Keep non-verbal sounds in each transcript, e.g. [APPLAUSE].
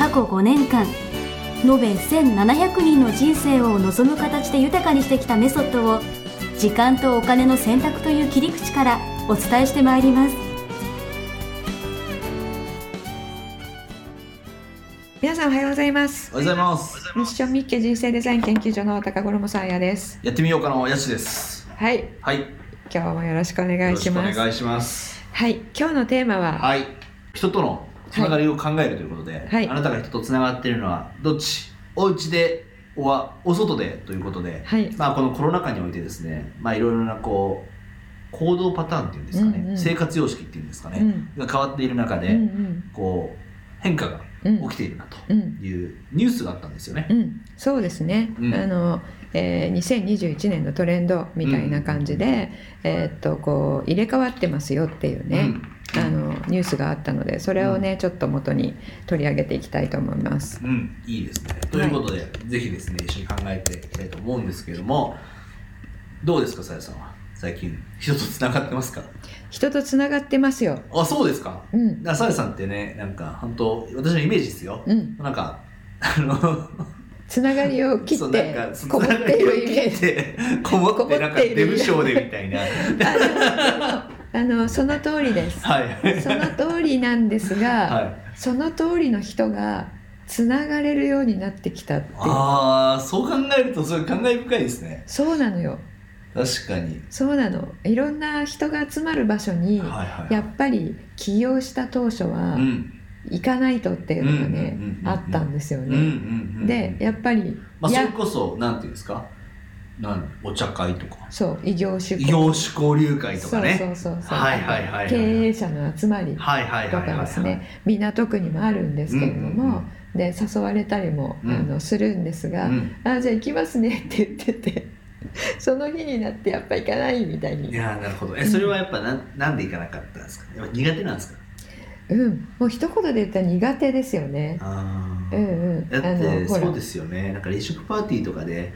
過去5年間延べ1700人の人生を望む形で豊かにしてきたメソッドを時間とお金の選択という切り口からお伝えしてまいります皆さんおはようございますおはようございます。ミッションミッケ人生デザイン研究所の高頃もさあやですやってみようかのやしです。はいはい。よ今日もよろしくお願いろしくおします願いします。はい今日のテーマは、はい。人とのつながりを考えるということで、はい。あなたが人とつながっているのはどっち？お家ではお外でということで、はい。まあこのコロナ禍においてですね、まあいろいろなこう行動パターンっていうんですかね、うんうん。生活様式っていうんですかね、うん。が変わっている中で、うんうん。こう変化がうん。起きているなとうんいうニュースがあったんですよね。うん、そうですね、うん。あのえー2021年のトレンドみたいな感じで、えーっとこう入れ替わってますよっていうね、あのニュースがあったのでそれをね、ちょっと元に取り上げていきたいと思います。うん、いいですね。ということで、ぜひですね、一緒に考えていきたいと思うんですけれども、どうですか、さやさんは？最近、人とつながってますか？人とつながってますよ。あ、そうですか？うん、ださやさんってね、なんか、本当私のイメージですよ。うん、なんか、あの、つながりを切ってこもっているイメージ。こもって、なんか、こもっているデブ賞でみたいな。[LAUGHS] あのその通りです。はい。その通りなんですが、はい。その通りの人がつながれるようになってきたっていう。ああ、そう考えると、それ感慨深いですね。そうなのよ。確かに。そうなのいろんな人が集まる場所に、はいはい。やっぱり起業した当初はうん。行かないとっていうのがねあったんですようんうんね。うん。でやっぱり、まあ、それこそ、なんていうんですか？なん、お茶会とか。そう異業種異業種交流会とかね。そうそうそうそう、はいはいはいはい経営者の集まりと。かですね港区にもあるんですけれども、うんうんうんで誘われたりも、うんあのするんですが、うんあじゃあ行きますねって言ってて [LAUGHS] その日になってやっぱ行かないみたいいにやーなるほど。え、それはやっぱなん、なんで行かなかったんですか？やっぱ苦手なんですか？うんもう一言で言ったら苦手ですよね。ああ。うんうん、だってそうですよね。なんか離職パーティーとかで。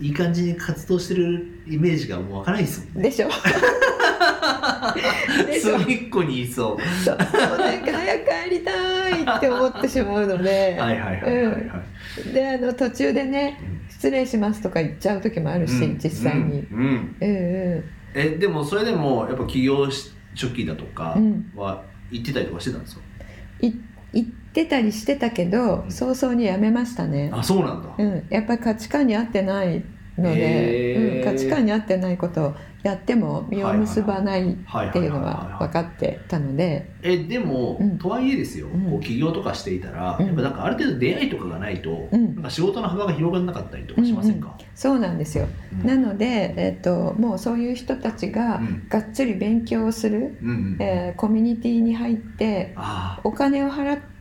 いい感じに活動してるイメージがもうわからないですもんね。でしょ。隅っこにいそう。そう。なんか早く帰りたいって思ってしまうので、はいはいはいはいはい。であの途中でねうん。失礼しますとか言っちゃう時もあるし、うん。実際に。うん。うん。うんうん。えでもそれでもやっぱ起業し初期だとかうん。は行ってたりとかしてたんですか、い行ってたりしてたけどうん。早々にやめましたね、あそうなんだ、うん、やっぱり価値観に合ってないので、うん、価値観に合ってないことをやっても実を結ばないっていうのは分かってたので。えでも、うん。とはいえですよ、うん。こう起業とかしていたら、うん。やっぱなんかある程度出会いとかがないと、うん。なんか仕事の幅が広がらなかったりとかしませんか、そうなんですよ。うん。なので、えっともうそういう人たちがうん。がっつり勉強をする、うんうんえーコミュニティに入ってあお金を払って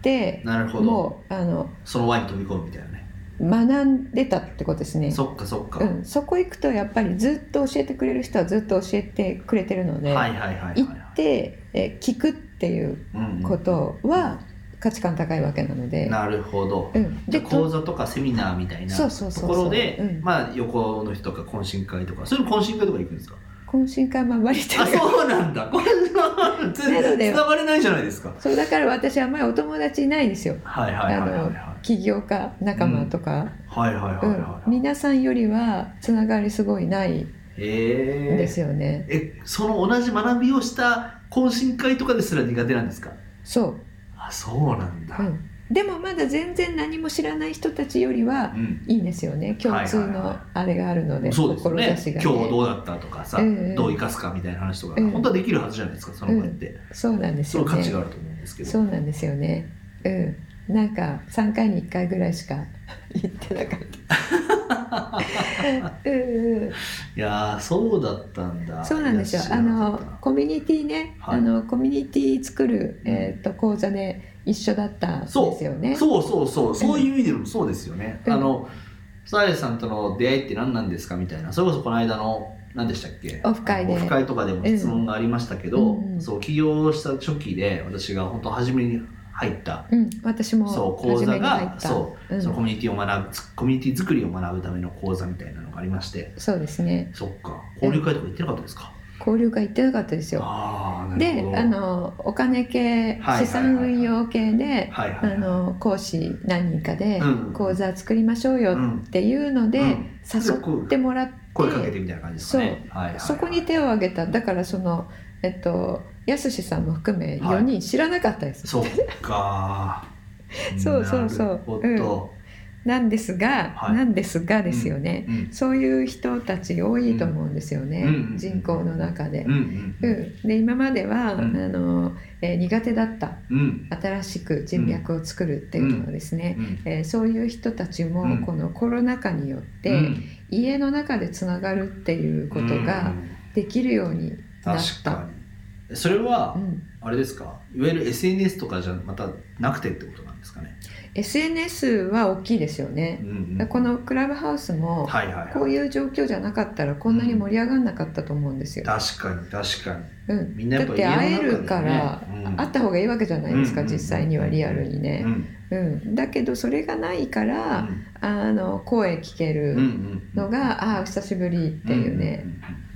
あなるほど。もうあのその輪に飛び込むみたいなね。学んでたってことですね。そっかそっか、うん、そこ行くとやっぱりずっと教えてくれる人はずっと教えてくれてるので、行って、えー聞くっていううんうんことは価値観高いわけなので、なるほど、うん、でで講座とかセミナーみたいなところでうん。まあ横の人とか懇親会とかそういう懇親会とか行くんですか？懇親会もあんまりあそうなんだ。これはつなつながれないじゃないですか。そうだから私はあんまりお友達いないですよ。はいはいはいはいはい。起業家仲間とか、はいはいはい皆さんよりはつながりすごいないですよね、えその同じ学びをした懇親会とかですら苦手なんですか？そう、あそうなんだ。うん、でもまだ全然何も知らない人たちよりはうん。いいんですよね。共通のあれがあるので、そうですよね。志が今日どうだったとかさ、どう生かすかみたいな話とか、うん。本当はできるはずじゃないですかその場って、そうなんですそよねの価値があると思うんですけど。そうなんですよね。うん。なんか3回に1回ぐらいしか行ってなかった。[LAUGHS] いやーそうだったんだ。そうなんですよ。あのコミュニティね、はい。あのコミュニティ作る、えー、と講座で一緒だったんですよね。そうそうそうそういう意味でもそうですよね、うん。あのサイさんとの出会いって何なんですかみたいな。それこそこの間の何でしたっけ？オフ会で。オフ会とかでも質問がありましたけど、うんうん。そう起業した初期で私が本当初めに入った。うん、私もそう講初座がそう、ん。そのコミュニティを学ぶコミュニティ作りを学ぶための講座みたいなのがありまして。そうですね。そっか。交流会とか行ってなかったですか、交流会行ってなかったですよ。であのお金系はい資産運用系であの講師何人かでうん。講座作りましょうよっていうのでうん。誘ってもらって、声かけてみたいな感じですかね。そこに手を挙げた。だからそのえっとやすしさんも含めはい。4人知らなかったです、そっか [LAUGHS] そうそうそう。なるほどなんですが、はい。なんですがですよね、うんそういう人たち多いと思うんですよね、うん人口の中で。うんうんうん、で今までは、うん。あのえー苦手だったうん。新しく人脈を作るっていうのはですね、うん。えーそういう人たちもうん。このコロナ禍によって、うん。家の中でつながるっていうことがうん。できるようになっ確た。それはうん。あれですか？いわゆる SNS とかじゃまたなくてってことなんですかね、SNS は大きいですよね。う。んうん。このクラブハウスもこはいういう状況じゃなかったらこんなに盛り上がんなかったと思うんですよ。確かに確かに。うん、だって会えるから、会った方がいいわけじゃないですか、うん実際にはリアルにね。うん、だけどそれがないから、あの声聞けるんのが、ああ久しぶりっていうね、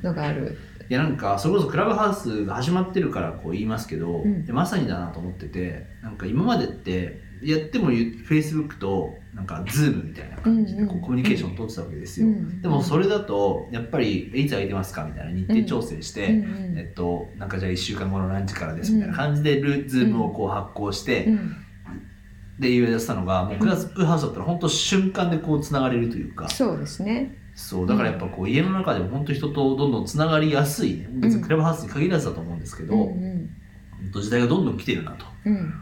のがある。いやなんかそれこそクラブハウスが始まってるからこう言いますけど、まさにだなと思っててなんか今までってやってもフェイスブックとなんかズームみたいな感じでうんうんこうコミュニケーションを取ってたわけですよ、うんでもそれだとやっぱりいつ空いてますかみたいな日程調整して、うんうん。えっと、なんかじゃあ1週間後の何時からですみたいな感じでルズームをこう発行して、うんで言い出したのがもうクラブハウスだったら本当瞬間でこうつながれるというか、そうですね。そうだからやっぱこう家の中でも本当人とどんどんつながりやすいね。別にクラブハウスに限らずだと思うんですけど、うん本当時代がどんどん来てるなと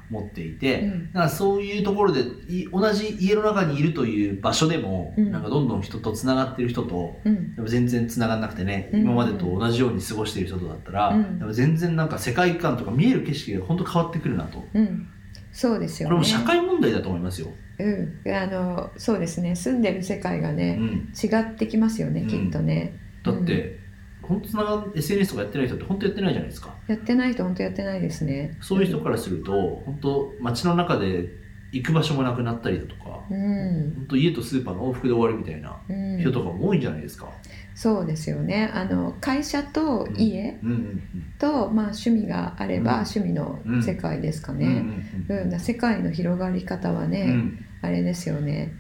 思っていて、うん。だからそういうところでい同じ家の中にいるという場所でも、うん。なんかどんどん人とつながってる人とうん。でも全然つながんなくてね、うん。今までと同じように過ごしている人とだったら、うん。全然なんか世界観とか見える景色が本当変わってくるなと。うん。そうですよね。これも社会問題だと思いますよ。うん、あのそうですね。住んでる世界がうね、ん、違ってきますよね、うん。きっとね。だって、本当つなが SNS とかやってない人って本当やってないじゃないですか。やってない人本当やってないですね。そういう人からすると、本当街の中で行く場所もなくなったりだとか、うん、本当家とスーパーの往復で終わるみたいなうん、人とかも多いんじゃないですか。そうですよね。あの会社と家うんうんと、まあ、趣味があれば、うん。趣味の世界ですかうんうんね、うん。だ世界の広がり方はね、うんうん。あれですよね。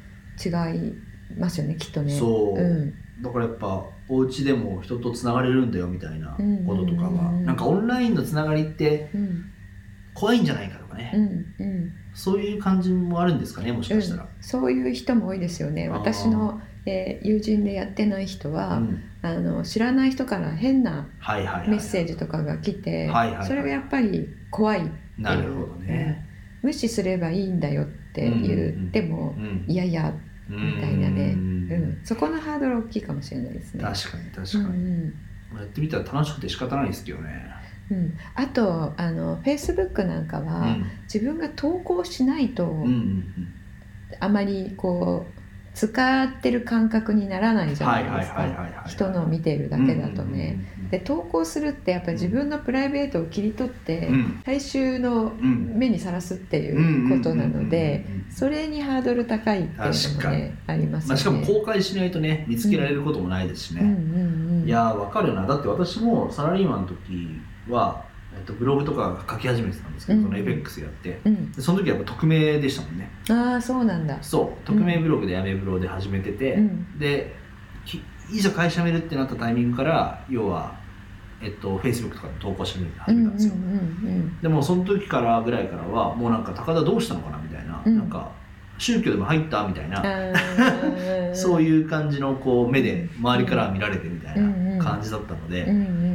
違いますよねきっとね。そう。うん。だからやっぱお家でも人とつながれるんだよみたいなこととかは、うんなんかオンラインのつながりってうん。怖いんじゃないかとかね、うんうん。そういう感じもあるんですかねもしかしたら。うん。そういう人も多いですよね。私の、えー友人でやってない人は、うん。あの知らない人から変なメッセージとかが来て、それがやっぱり怖いっていう。なるほどね。うん。無視すればいいんだよって言っても、うんいやいやみたいなね、ううん。ん、そこのハードル大きいかもしれないですね。確かに確かに、うんやってみたら楽しくて仕方ないですけどね。うん。うん、あとあの Facebook なんかうは、ん。自分が投稿しないと、うんうん。あまりこう使ってる感覚にならないうんじゃないいですか。人のを見ているだけだとね。で投稿するってやっぱり自分のプライベートを切り取って、うん大衆のうん目にさらすっていうことなのでそれにハードル高いっていうのもねありますまあ。しかも公開しないとね見つけられることもないですしね。いやーわかるなだって私もサラリーマンの時は、えっと、ブログとか書き始めてたんですけど、うん。そのエペックスやって。うん、でその時はやっぱ匿名でしたもんね。ああそうなんだ。そう。匿名ブログでやめブロで始めてて、うん。できいざ会社辞めるってなったタイミングから要はえっと Facebook とかで投稿し始うんうんめたんですよ、うんでもその時からぐらいからはもうなんか高田どうしたのかなみたいな、うん。なんか宗教でも入ったみたいな、うん。[LAUGHS] そうういう感じのこう目で周りから見られてみたいな感じだったので、んうん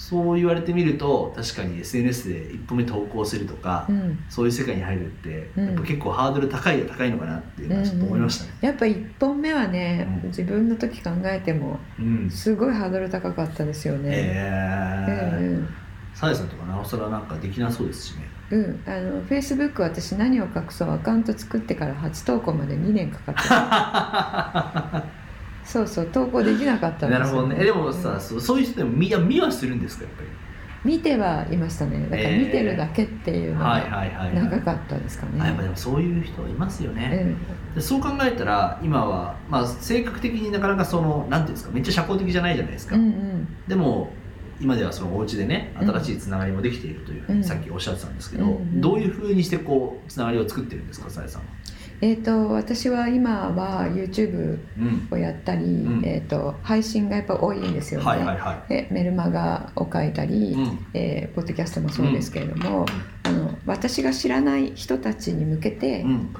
そう言われてみると確かに SNS で一歩目投稿するとか、うん。うん。そういう世界に入るって、うん。やっぱ結構ハードル高いは高いのかなっていうのはちょっと思いましたね。やっぱ一本目はね、うん。自分の時考えてもうん。すごいハードル高かったですよね。えー。うんうん。さやさんとかなおさらなんかできなそうですしね。うん、あのフェイスブック私何を隠そうアカウント作ってから初投稿まで2年かかってる [LAUGHS] そうそう投稿できなかったんですよ、なるほどね。えでもさ、うん。そうそういう人でも見見はするんですかやっぱり？見てはいましたね。だから見てるだけっていうのはいがはいはい、長かったですかね、あやっぱでもそういう人いますよね、うん。でそう考えたら今は、まあ、性格的になかなかそのなんていうんですかめっちゃ社交的じゃないじゃないですか、うんうん。でも今ではそのお家でねうん。新しいつながりもできているというふうにうん。さっきおっしゃってたんですけど、うんうんどういうふうにしてこうつながりを作ってるんですかさやさんは？えー、と私は今は YouTube うん。をやったり、ん。えー、と配信がやっぱ多いんですよね、はいはいはでメルマガを書いたり、い。うん。えーポッドキャストもそうですけれども、あの私が知らない人たちに向けてうん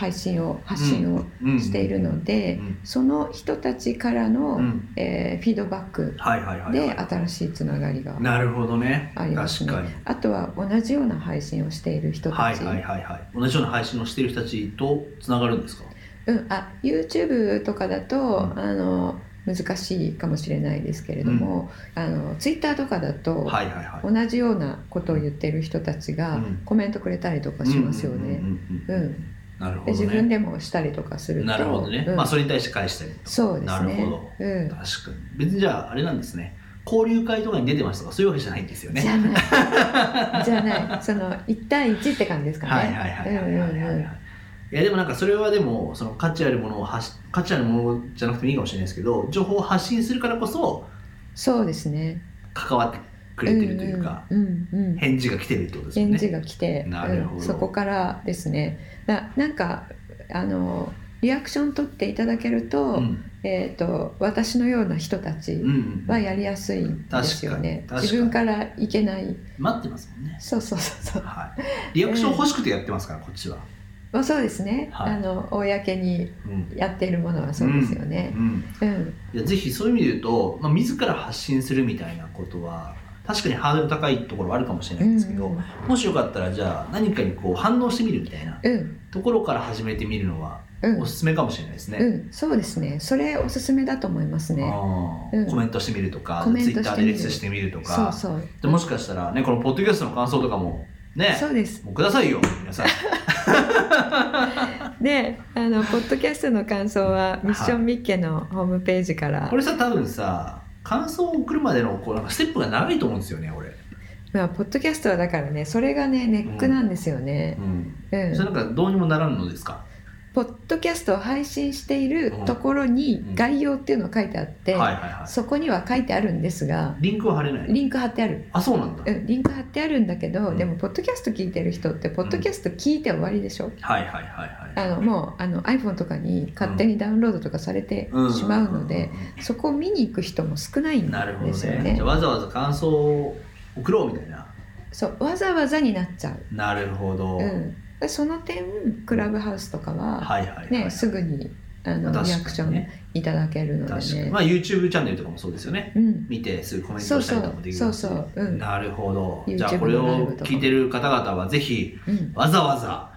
配信を発信をうんしているので、うんその人たちからの、うんえーフィードバックでは新しいつながりがい。なるほどね。ありますね。あとは同じような配信をしている人たち、はいはいはいはい。同じような配信をしている人たちとつながるんですか？うん、あ YouTube とかだと、うんあの難しいかもしれないですけれども、あの Twitter とかだと、はいはいはい。同じようなことを言ってる人たちがうんコメントくれたりとかしますよね。なるほどね。で自分でもしたりとかするとなるほどね。うんまあそれに対して返したりとそうですねなるほど。うん、確かに。別にじゃああれなんですね。交流会とかに出てますとかそういうわけじゃないんですよね。じゃない [LAUGHS] じゃないその1対1って感じですかね。はいはいはいはいはいはいやでもなんかそれはでもその価値あるものを発し価値あるものじゃなくてもいいかもしれないですけど情報を発信するからこそそうですね。関わってくれてるというか、うんうんうん返事が来てるってことですよね。返事が来て、なるほど。うんそこからですね。ななんかあのリアクション取っていただけると,、うん。えー、と私のような人たちうんうんはやりやすいんですよね。確かに確かに。自分からいけない。待ってますもんね。そうそうそうそう、はい。リアクション欲しくてやってますから、こっちは。まあ、そうですね、はい。あの公にうん。やっているものはそうですよね。う、ん。うん。いやぜひそういう意味で言うと、まあ、自ら発信するみたいなことは確かにハードル高いところはあるかもしれないんですけど、うん。もしよかったらじゃあ何かにこう反応してみるみたいなうん。ところから始めてみるのはうん。おすすめかもしれないですね。うん、そうですね。それおすすめだと思いますね。うん。コメントしてみるとか、ツイッターでレッスしてみるとそうかそう。でもしかしたらねこのポッドキャストの感想とかもねそうです。もうくださいよ皆さん。で [LAUGHS] あのポッドキャストの感想はミッションミッケのホームページから、これさ多分さ感想を送るまでのこうなんかステップが長いと思うんですよね俺、まあ、ポッドキャストはだからねそれがねネックなんですよね。う、ん、うん。それなんかどうにもならんのですか、ポッドキャストを配信しているところにうん。概要っていうのが書いてあって、そこには書いてあるんですがリンクは貼れないリンク貼ってある、あそうなんだ、うん、リンク貼ってあるんだけど、うん。でもポッドキャスト聞いてる人ってポッドキャスト聞いて終わりでしょ、はいはいはいはい。あのもうあの iPhone とかに勝手にダウンロードとかされてうん。しまうので、うん。そこを見に行く人も少ないんですよね。ね。じゃあわざわざ感想を送ろうみたいな。そうわざわざになっちゃう、なるほど、うん、でその点クラブハウスとかは、はいはいはい、ね、すぐにあのリアクションいただけるのでね。まあ YouTube チャンネルとかもそうですよね。うん、見てすぐコメントしたりとかもできるしそうそうそうんなるほど。じゃあこれを聞いてる方々はぜひうんわざわざ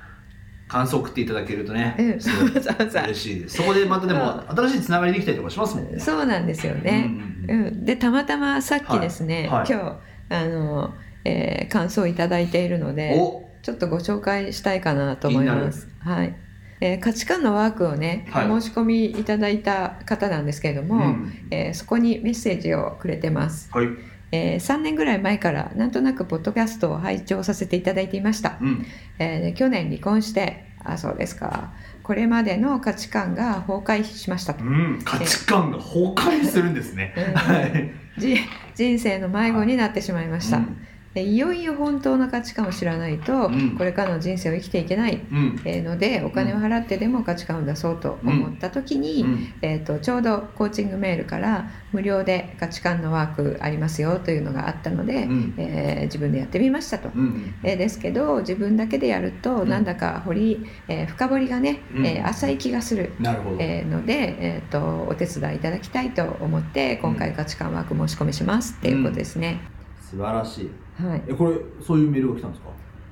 感想を送っていただけるとね、うん。嬉しいです。そこでまたでも新しいつながりできたりとかしますもんね。そうなんですよね。うんうんうん。うん、でたまたまさっきですね、はい。はい。今日あの、えー感想をいただいているのでおちょっとご紹介したいかなと思います。はい。えー価値観のワークをね、はい。お申し込みいただいた方なんですけれども、うん。えーそこにメッセージをくれてます、はい、えー3年ぐらい前からなんとなくポッドキャストを拝聴させていただいていました、うん、えーで去年離婚してあそうですか。これまでの価値観が崩壊しましたと、うん、価値観が崩壊するんですね。うん。はい。じ人生の迷子になってしまいました、うんでいよいよ本当の価値観を知らないと、うん。これからの人生を生きていけないうん、えーのでお金を払ってでも価値観を出そうと思った時に、うん、えー、とちょうどコーチングメールから無料で価値観のワークありますよというのがあったので、うん。えー自分でやってみましたと。うん、えーですけど自分だけでやるとうん。なんだか掘り、えー深掘りがね、うん。えー浅い気がする、なるほど。えーので、えー、とお手伝いいただきたいと思って今回価値観ワーク申し込みしますっていうことですね。素晴らしい。はい、え、これ、そういうメールが来たんですか？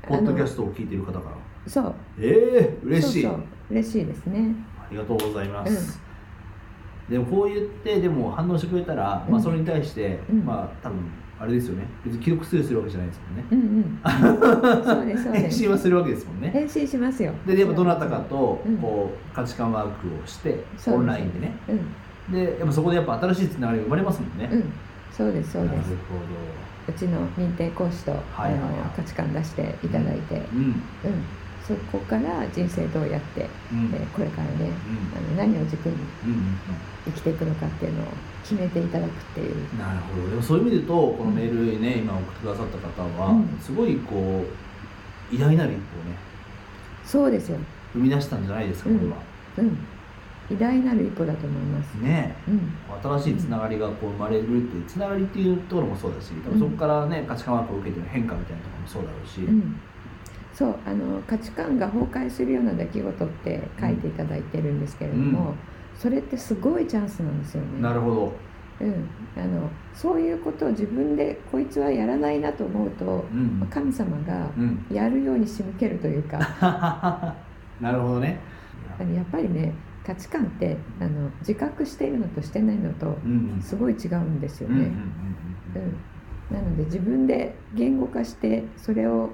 ポッドキャストを聞いている方から。そう。ええ嬉しい。そうそう。嬉しいですね。ありがとうございます。でも、こう言って、でも反応してくれたら、まあ、うんそれに対して、うん。まあ、多分。あれですよね。別に既読するするわけじゃないですもんね。うんうん。そうですそう返です。[LAUGHS] 信はするわけですもんね。返信しますよ。でやっぱどなたかとう。んこう価値観ワークをしてオンラインでね。うん。でやっぱそこでやっぱ新しいつながりが生まれますもんね、うん。そうですそうなるですほうちの認定講師と、あの価値観出していただいて、どうん。うん、そこから人生どうやって、うん。えーこれからねうん。あの何を軸に生きていくのかっていうのを決めていただくっていう。うんなるほど。でもそういう意味で言うとこのメールね、今送ってくださった方は、うん。すごいこう偉大なる一歩をねそうですよ、生み出したんじゃないですかこれは、うん、偉大なる一歩だと思います、ねうん。新しいつながりがこう生まれるっていうつながりっていうところもそうだし多分そこからね価値観ワークを受けてる変化みたいなところもそうだろうし、うん、そうあの価値観が崩壊するような出来事って書いていただいてるんですけれども、うん。それってすごいチャンスなんですよね。なるほど、うん、あのそういうことを自分でこいつはやらないなと思うとうん。神様がうん、やるように仕向けるというか。[LAUGHS] なるほどね。やっぱりね価値観ってあの自覚しているのとしてないのとうんうん。すごい違うんですよね。うんうんうんうん、なので自分で言語化してそれを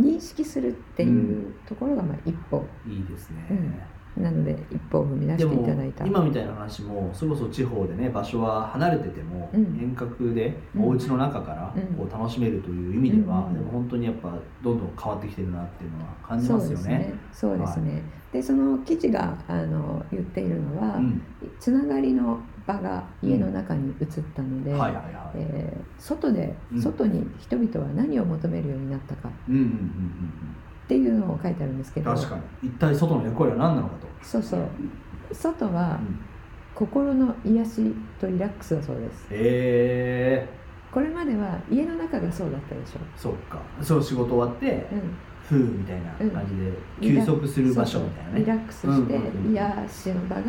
認識するっていうところがまあ一歩。うんいいですね、なので一歩を踏み出でしていたもだいた。今みたいな話もそれこそ地方でね場所は離れてても、うん。遠隔でうん。お家の中からうん。こう楽しめるという意味では、うんでも本当にやっぱどんどん変わってきてるなっていうのは感じますよね。ですね。そうですね。でその記事があの言っているのは、うん。つながりの場が家の中に移ったので、外で、うん。外に人々は何を求めるようになったか。うんうんうんうんっていうのを書いてあるんですけうん。ど確かに。一体外の役割は何なのかと。そうそう外はうん心の癒しとリラックスだそうですへえこれまでは家の中がそうだったでしょ、そっか。そう仕事終わって、うん、ふうみたいな感じで休息する場所みたいなね。リラックスして癒しの場が。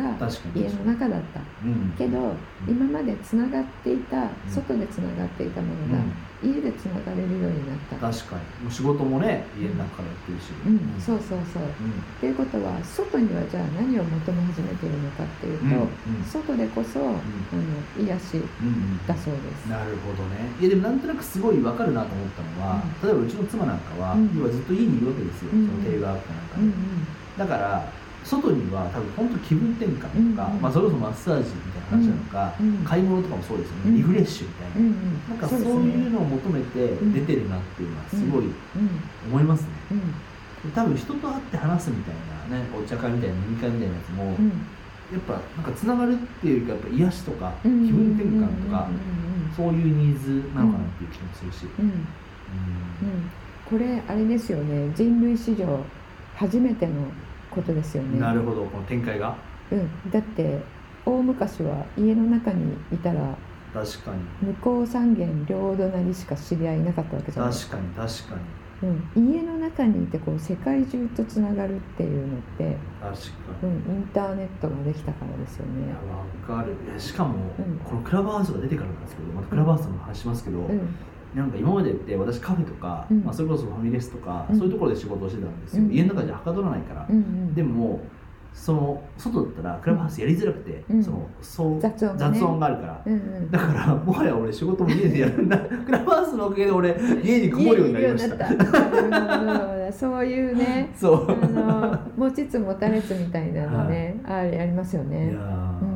家の中だったうん。けど今までつながっていた外でつながっていたものが家でつながれるようになった、確かに。もう仕事もね、家の中からやってるし。うん、そうそうそう。うん。っていうことは外にはじゃあ何を求め始めているのかっていうと、うんうん。外でこそ、あの癒しうんうんだそうです。なるほどね。いやでもなんとなくすごい分かるなと思ったのは、例えばうちの妻なんかは、うん。要はずっと家にいるわけですよ、うん。そのテレワークかなんかで、うんうん。だから外には多分本当気分転換とか、うんうんまあ、それこそマッサージみたいな話なのか、うん買い物とかもそうですよね、うんリフレッシュみたいな、うんうん。なんかそういうのを求めて出てるなっていうのはすごいうん思いますね、うん多分人と会って話すみたいなねお茶会みたいな飲み会みたいなやつも、うん。やっぱなんかつながるっていうかやっぱ癒しとか、うん気分転換とか、うんそういうニーズなのかなっていう気もするし、うん。うん。うん。これあれですよね。人類史上初めてのことですよね。なるほど。この展開が？うん、だって大昔は家の中にいたら確かに。向こう三軒両隣しか知り合いいなかったわけじゃない。です確か。かに確かに。うん、家の中にいてこう世界中とつながるっていうのって、確かうん、に、インターネットができたからですよね。わかる。しかも、うん。このクラブハウスが出てからなんですけどまたクラブハウスの話しますけど、うんなんか今までって私カフェとか、うん。まあ、それこそファミレスとか、うん。そういうところで仕事をしてたんですよ、うん。家の中じゃはかどらないから、うんうん、でもその外だったらクラブハウスやりづらくて、うん。そのそう雑音がね。雑音があるから、うんうん、だからもはや俺仕事も家でやるんだ。クラブハウスのおかげで俺 [LAUGHS] 家にこもるようになりました。そういうね。[LAUGHS] そう。あの持ちつ持たれつみたいなのね、あれありますよいや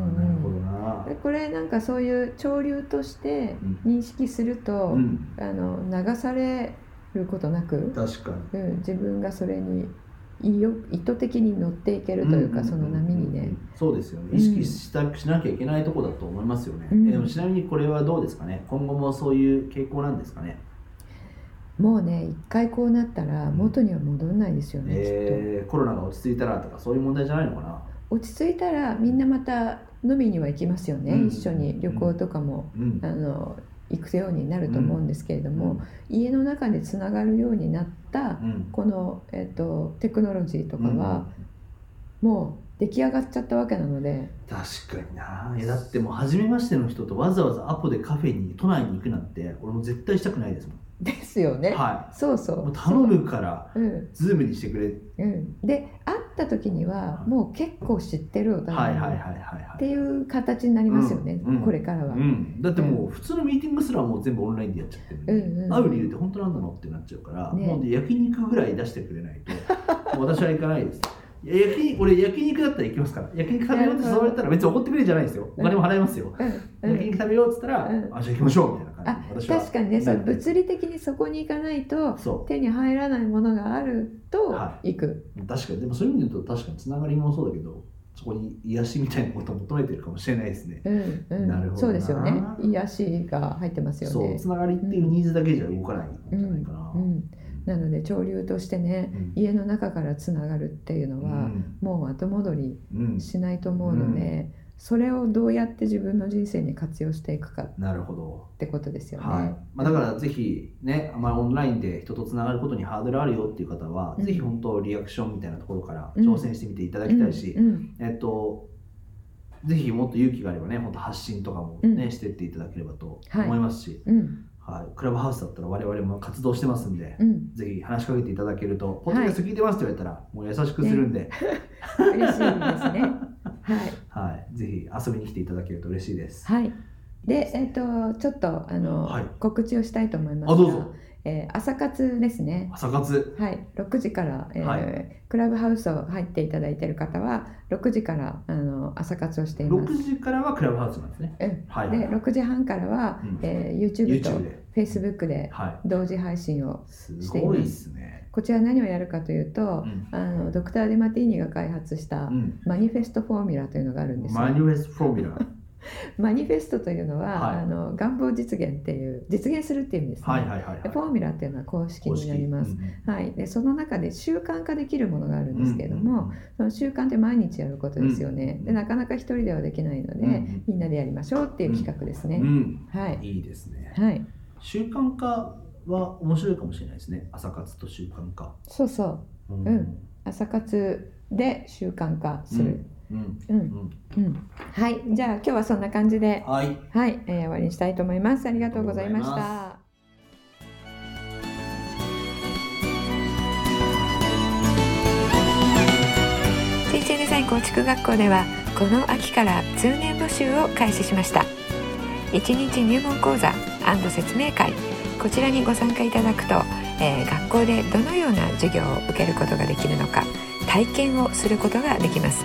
でこれなんかそういう潮流として認識すると、うん。あの流されることなく、確かに。うん、自分がそれに意図的に乗っていけるというか、その波にね。そうですよね。うん。意識した、しなきゃいけないところだと思いますよね、うん。えでもちなみにこれはどうですかね？今後もそういう傾向なんですかね、もうね一回こうなったら元には戻んないですよね、きっと。えーコロナが落ち着いたらとかそういう問題じゃないのかな？落ち着いたらみんなまた飲みには行きますよね、うん。一緒に。旅行とかも、うん。あの行くようになると思うんですけれども、家の中でつながるようになったうん。この、えっとテクノロジーとかは、もう出来上がっちゃったわけなので、確かにな。いやだってもう初めましての人とわざわざアポでカフェに都内に行くなんて俺も絶対したくないですもんですよね、はそうそう。頼むからうん。ズームにしてくれ。うん、で会った時にはもう結構知ってるお互いにはいはいはいはいっていう形になりますよね、これからは、うん、だってもう普通のミーティングすらもう全部オンラインでやっちゃってるうんうん会う理由って本当なんなのってなっちゃうから、ね。もう焼肉ぐらい出してくれないと私は行かないです。焼肉俺焼肉だったら行きますから。焼肉食べようって誘われたら別に怒ってくれじゃないですよ。お金も払いますよ、焼肉食べようって言ったら、うん。あじゃあ行きましょうみたいな。感あ確かにねそうなる物理的にそこに行かないとそ手に入らないものがあるとは行く、う確かに。でもそういう意味で言うと確かにつながりもそうだけどそこに癒しみたいなことを求めてるかもしれないですね。うんうん。なるほどな。そうですよね。癒しが入ってますよね。つながりっていうニーズだけじゃ動かないんうんじゃないかな、うん、なので潮流としてねうん。家の中からつながるっていうのは、もう後戻りうん。しないと思うので、それをどうやって自分の人生に活用していくかっなるほど。てことですよね。はい。まあ、だからぜひね、まあ、オンラインで人とつながることにハードルあるよっていう方は、うん。ぜひ本当リアクションみたいなところからうん。挑戦してみていただきたいし、うん。うん。えっとぜひもっと勇気があればね本当発信とかもね、うん。してっていただければとはい。思いますし、うん。はい。クラブハウスだったら我々も活動してますんで、うん、ぜひ話しかけていただけると「ポッドキャスト聞いてます」って言われたら、もう優しくするんで、嬉しいですね。はい。はい、ぜひ遊びに来ていただけると嬉しいです。はい。で、えっ、とちょっとあの、はい。告知をしたいと思いますが、あどうぞえー朝活ですね。朝活はい、6時から、えーはいクラブハウスを入っていただいている方は6時からあの朝活をしています。6時からはクラブハウスなんですね。うんはい、で6時半からは、うんえー YouTube と。Facebook では同時配信をい。すごいですね。こちら何をやるかというとう、んあのドクター・ディマティーニが開発したうんマニフェストフォーミュラというのがあるんですよマニフェストフォーミュラ。[LAUGHS] マニフェストというのは、はい。あの願望実現っていう実現するっていう意味ですね、はいはいはいはい。でフォーミュラっていうのは公式になります、うんはい、でその中で習慣化できるものがあるんですけれども、うんその習慣って毎日やることですよね、うんでなかなか一人ではできないので、うんみんなでやりましょうっていう企画ですね、うん、はい、いいですね。はい、習慣化は面白いかもしれないですね。朝活と習慣化。そうそう。うん。うん。朝活で習慣化する、うん。うん。うん。うんはい。じゃあ今日はそんな感じで。はい。はい、えー終わりにしたいと思います。ありがとうございました。水中デザイン構築学校ではこの秋から通年募集を開始しました。1日入門講座説明会。こちらにご参加いただくと、えー学校でどのような授業を受けることができるのか体験をすることができます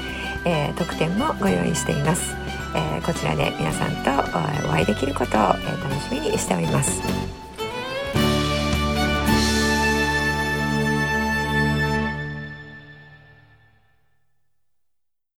えー特典もご用意しています、えーこちらで皆さんとお会いできることを、え楽しみにしております。